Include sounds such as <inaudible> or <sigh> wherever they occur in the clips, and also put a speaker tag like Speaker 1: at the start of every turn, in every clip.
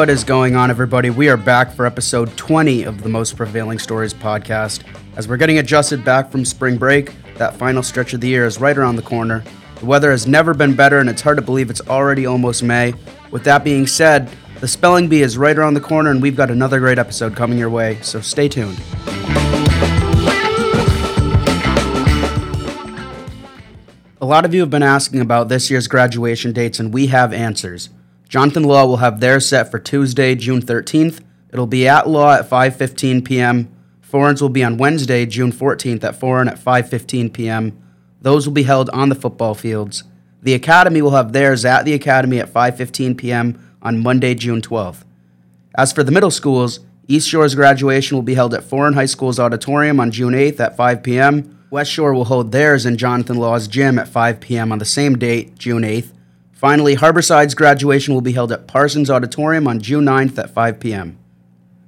Speaker 1: What is going on, everybody? We are back for episode 20 of the Most Prevailing Stories podcast. As we're getting adjusted back from spring break, that final stretch of the year is right around the corner. The weather has never been better, and it's hard to believe it's already almost May. With that being said, the spelling bee is right around the corner, and we've got another great episode coming your way, so stay tuned. A lot of you have been asking about this year's graduation dates, and we have answers. Jonathan Law will have theirs set for Tuesday, June 13th. It'll be at Law at 5:15 p.m. Foran's will be on Wednesday, June 14th at Foran at 5:15 p.m. Those will be held on the football fields. The Academy will have theirs at the Academy at 5:15 p.m. on Monday, June 12th. As for the middle schools, East Shore's graduation will be held at Foran High School's auditorium on June 8th at 5 p.m. West Shore will hold theirs in Jonathan Law's gym at 5 p.m. on the same date, June 8th. Finally, Harborside's graduation will be held at Parsons Auditorium on June 9th at 5 p.m.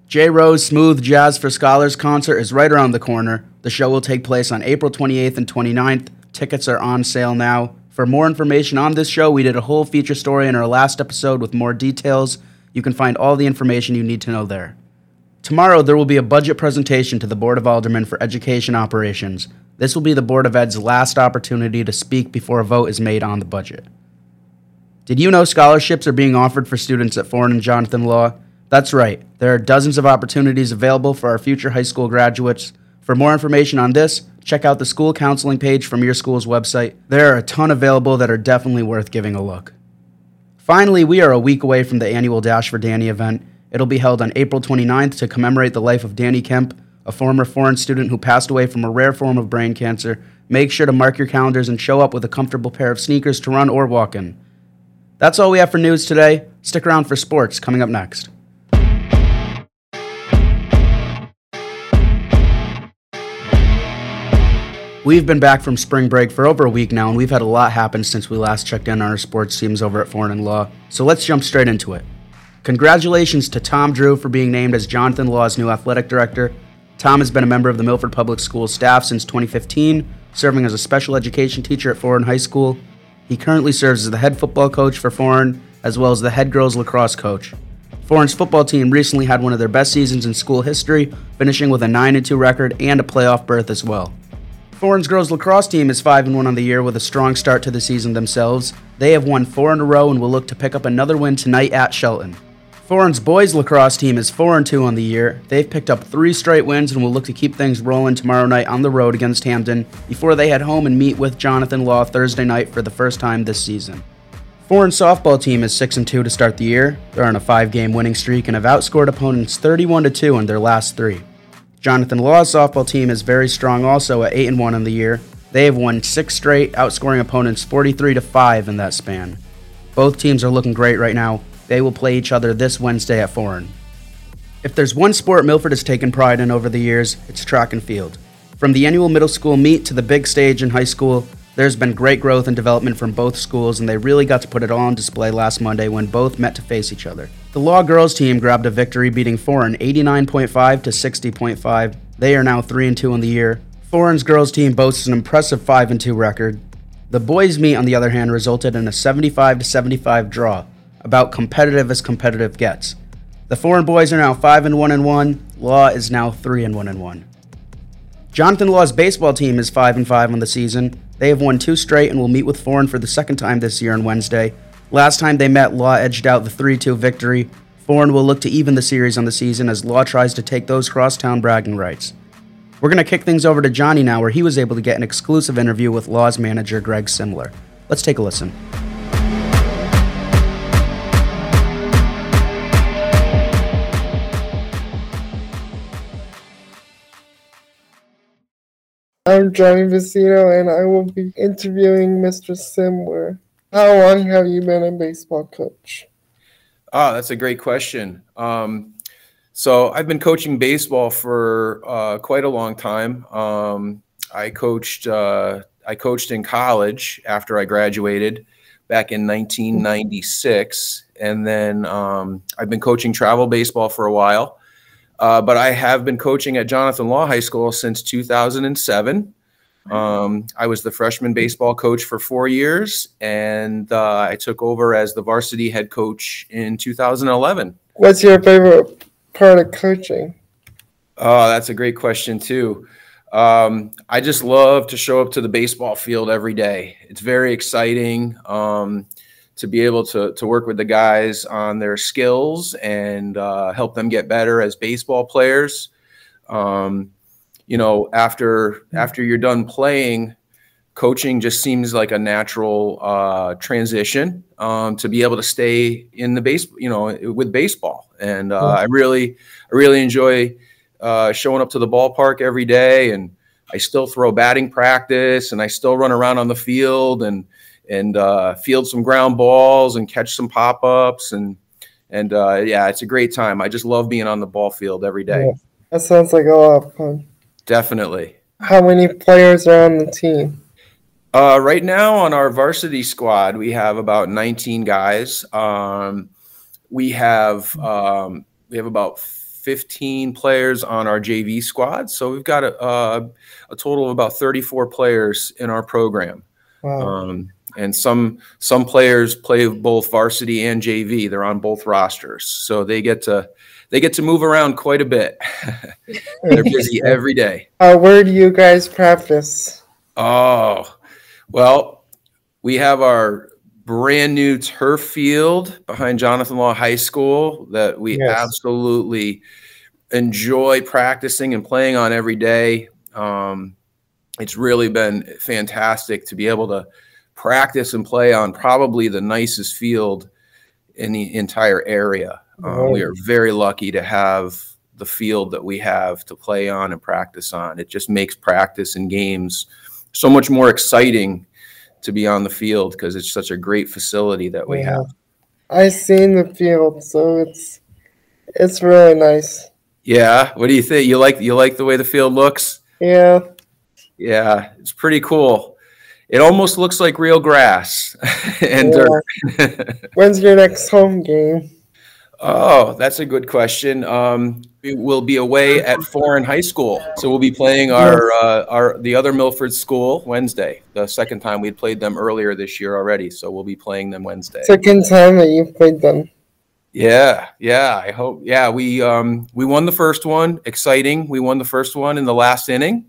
Speaker 1: J. Rose Smooth Jazz for Scholars concert is right around the corner. The show will take place on April 28th and 29th. Tickets are on sale now. For more information on this show, we did a whole feature story in our last episode with more details. You can find all the information you need to know there. Tomorrow, there will be a budget presentation to the Board of Aldermen for Education Operations. This will be the Board of Ed's last opportunity to speak before a vote is made on the budget. Did you know scholarships are being offered for students at Foran and Jonathan Law? That's right, there are dozens of opportunities available for our future high school graduates. For more information on this, check out the school counseling page from your school's website. There are a ton available that are definitely worth giving a look. Finally, we are a week away from the annual Dash for Danny event. It'll be held on April 29th to commemorate the life of Danny Kemp, a former Foran student who passed away from a rare form of brain cancer, make sure to mark your calendars and show up with a comfortable pair of sneakers to run or walk in. That's all we have for news today. Stick around for sports coming up next. We've been back from spring break for over a week now, and we've had a lot happen since we last checked in on our sports teams over at Foran and Law. So let's jump straight into it. Congratulations to Tom Drew for being named as Jonathan Law's new athletic director. Tom has been a member of the Milford Public Schools staff since 2015, serving as a special education teacher at Foran High School. He currently serves as the head football coach for Foran, as well as the head girls lacrosse coach. Foran's football team recently had one of their best seasons in school history, finishing with a 9 2 record and a playoff berth as well. Foran's girls lacrosse team is 5 1 on the year with a strong start to the season themselves. They have won four in a row and will look to pick up another win tonight at Shelton. Foran's boys lacrosse team is 4 and 2 on the year. They've picked up three straight wins and will look to keep things rolling tomorrow night on the road against Hamden before they head home and meet with Jonathan Law Thursday night for the first time this season. Foran's softball team is 6 and 2 to start the year. They're on a 5-game winning streak and have outscored opponents 31 to 2 in their last 3. Jonathan Law's softball team is very strong also at 8 and 1 on the year. They have won 6 straight, outscoring opponents 43 to 5 in that span. Both teams are looking great right now, they will play each other this Wednesday at Foran. If there's one sport Milford has taken pride in over the years, it's track and field. From the annual middle school meet to the big stage in high school, there's been great growth and development from both schools, and they really got to put it all on display last Monday when both met to face each other. The Law girls team grabbed a victory, beating Foran 89.5 to 60.5. They are now 3 and 2 in the year. Foran's girls team boasts an impressive 5 and 2 record. The boys' meet, on the other hand, resulted in a 75 to 75 draw, about competitive as competitive gets. The Foran boys are now 5 and 1 and 1. Law is now 3 and 1 and 1. Jonathan Law's baseball team is 5 and 5 on the season. They have won two straight and will meet with Foran for the second time this year on Wednesday. Last time they met, Law edged out the 3 2 victory. Foran will look to even the series on the season as Law tries to take those crosstown bragging rights. We're going to kick things over to Johnny now, where he was able to get an exclusive interview with Law's manager, Greg Simler. Let's take a listen.
Speaker 2: I'm Johnny Vicino, and I will be interviewing Mr. Simler. How long have you been a baseball coach?
Speaker 3: Ah, that's a great question. Um, so I've been coaching baseball for uh, quite a long time. Um, I coached. Uh, I coached in college after I graduated back in 1996, and then um, I've been coaching travel baseball for a while. Uh, but I have been coaching at Jonathan Law High School since 2007. Um, I was the freshman baseball coach for four years, and uh, I took over as the varsity head coach in 2011.
Speaker 2: What's your favorite part of coaching?
Speaker 3: Oh, that's a great question too. Um, I just love to show up to the baseball field every day. It's very exciting um, to be able to to work with the guys on their skills and uh, help them get better as baseball players. Um, you know, after after you're done playing, coaching just seems like a natural uh, transition um, to be able to stay in the base, you know, with baseball. And uh, I really, I really enjoy uh, showing up to the ballpark every day, and I still throw batting practice, and I still run around on the field and and uh, field some ground balls and catch some pop ups and and uh, yeah, it's a great time. I just love being on the ball field every day.
Speaker 2: Yeah, that sounds like a lot of fun.
Speaker 3: Definitely.
Speaker 2: How many players are on the team?
Speaker 3: Uh, right now on our varsity squad, we have about 19 guys. Um, we have um, we have about 15 players on our JV squad, so we've got a, a, a total of about 34 players in our program.
Speaker 2: Wow.
Speaker 3: Um, and some some players play both varsity and JV. They're on both rosters, so they get to they get to move around quite a bit. <laughs> They're busy every day.
Speaker 2: Uh, where do you guys practice?
Speaker 3: Oh, well, we have our brand new turf field behind Jonathan Law High School that we
Speaker 2: Yes.
Speaker 3: absolutely enjoy practicing and playing on every day. Um, it's really been fantastic to be able to practice and play on probably the nicest field in the entire area. Uh, we are very lucky to have the field that we have to play on and practice on. It just makes practice and games so much more exciting to be on the field because it's such a great facility that we
Speaker 2: Yeah.
Speaker 3: have.
Speaker 2: I seen the field, so it's it's really nice.
Speaker 3: Yeah, what do you think? You like you like the way the field looks?
Speaker 2: Yeah,
Speaker 3: Yeah, it's pretty cool. It almost looks like real grass <laughs> and dirt. <laughs>
Speaker 2: when's your next home game?
Speaker 3: Oh, that's a good question. Um, we will be away at Foran High School, so we'll be playing our uh, our the other Milford school Wednesday. The second time we played them earlier this year already, so we'll be playing them Wednesday.
Speaker 2: Second time that you've played them.
Speaker 3: Yeah, yeah. I hope. Yeah, we um we won the first one. Exciting. We won the first one in the last inning,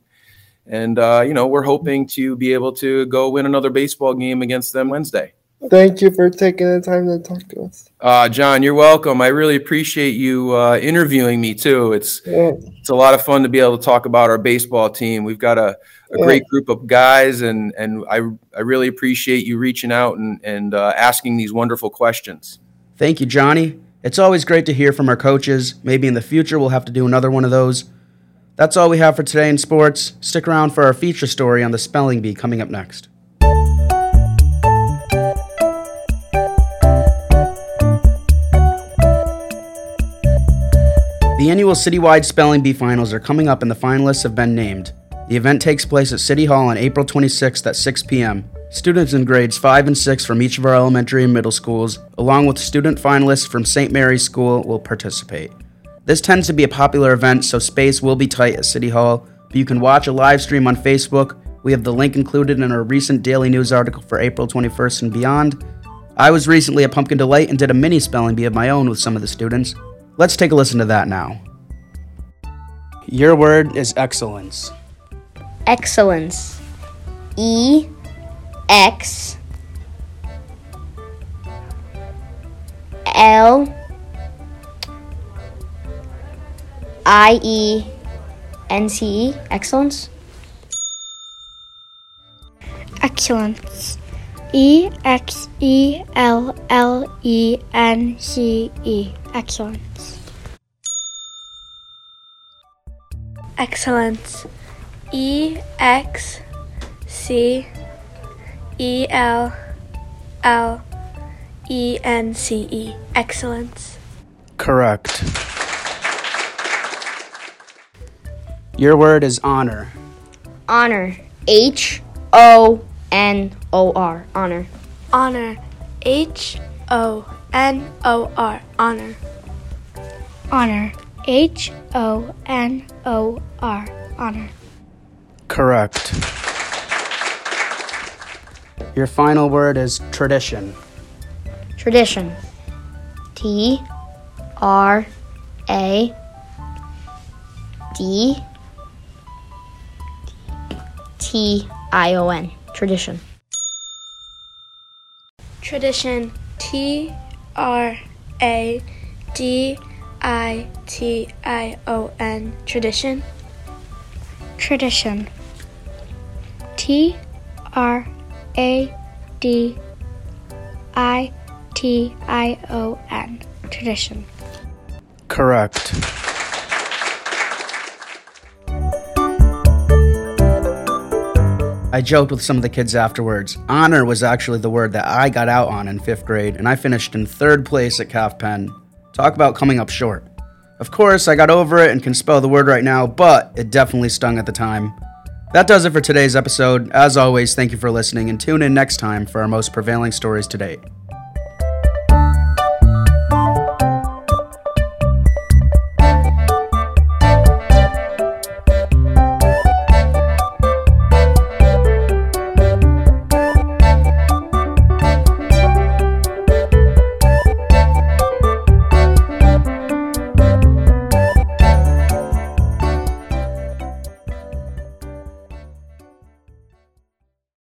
Speaker 3: and uh, you know we're hoping to be able to go win another baseball game against them Wednesday.
Speaker 2: Thank you for taking the time to talk to us.
Speaker 3: Uh, John, you're welcome. I really appreciate you uh, interviewing me too. It's
Speaker 2: Yeah,
Speaker 3: it's a lot of fun to be able to talk about our baseball team. We've got a, a
Speaker 2: Yeah.
Speaker 3: great group of guys, and and I I really appreciate you reaching out and and uh, asking these wonderful questions.
Speaker 1: Thank you, Johnny. It's always great to hear from our coaches. Maybe in the future we'll have to do another one of those. That's all we have for today in sports. Stick around for our feature story on the spelling bee coming up next. The annual citywide spelling bee finals are coming up and the finalists have been named. The event takes place at City Hall on April 26th at 6 p.m. Students in grades 5 and 6 from each of our elementary and middle schools, along with student finalists from St. Mary's School, will participate. This tends to be a popular event, so space will be tight at City Hall, but you can watch a live stream on Facebook. We have the link included in our recent daily news article for April 21st and beyond. I was recently at Pumpkin Delight and did a mini spelling bee of my own with some of the students. Let's take a listen to that now. Your word is excellence.
Speaker 4: excellence. E X L I E N C E excellence.
Speaker 5: Excellence. E X E L L E N C E. Excellence. Excellence. E X C E L L E N C E. Excellence.
Speaker 1: Correct. Your word is honor.
Speaker 4: Honor. H O N O R. Honor.
Speaker 5: Honor. H O N O R. Honor. Honor. H O N O R. Honor.
Speaker 1: Correct. Your final word is tradition.
Speaker 4: Tradition. T R A D T I O N. Tradition.
Speaker 5: Tradition. T R A D I T I O N. Tradition.
Speaker 6: Tradition. T R A D I T I O N. Tradition.
Speaker 1: Correct. I joked with some of the kids afterwards. Honor was actually the word that I got out on in fifth grade, and I finished in third place at Calf Pen. Talk about coming up short. Of course, I got over it and can spell the word right now, but it definitely stung at the time. That does it for today's episode. As always, thank you for listening and tune in next time for our most prevailing stories to date.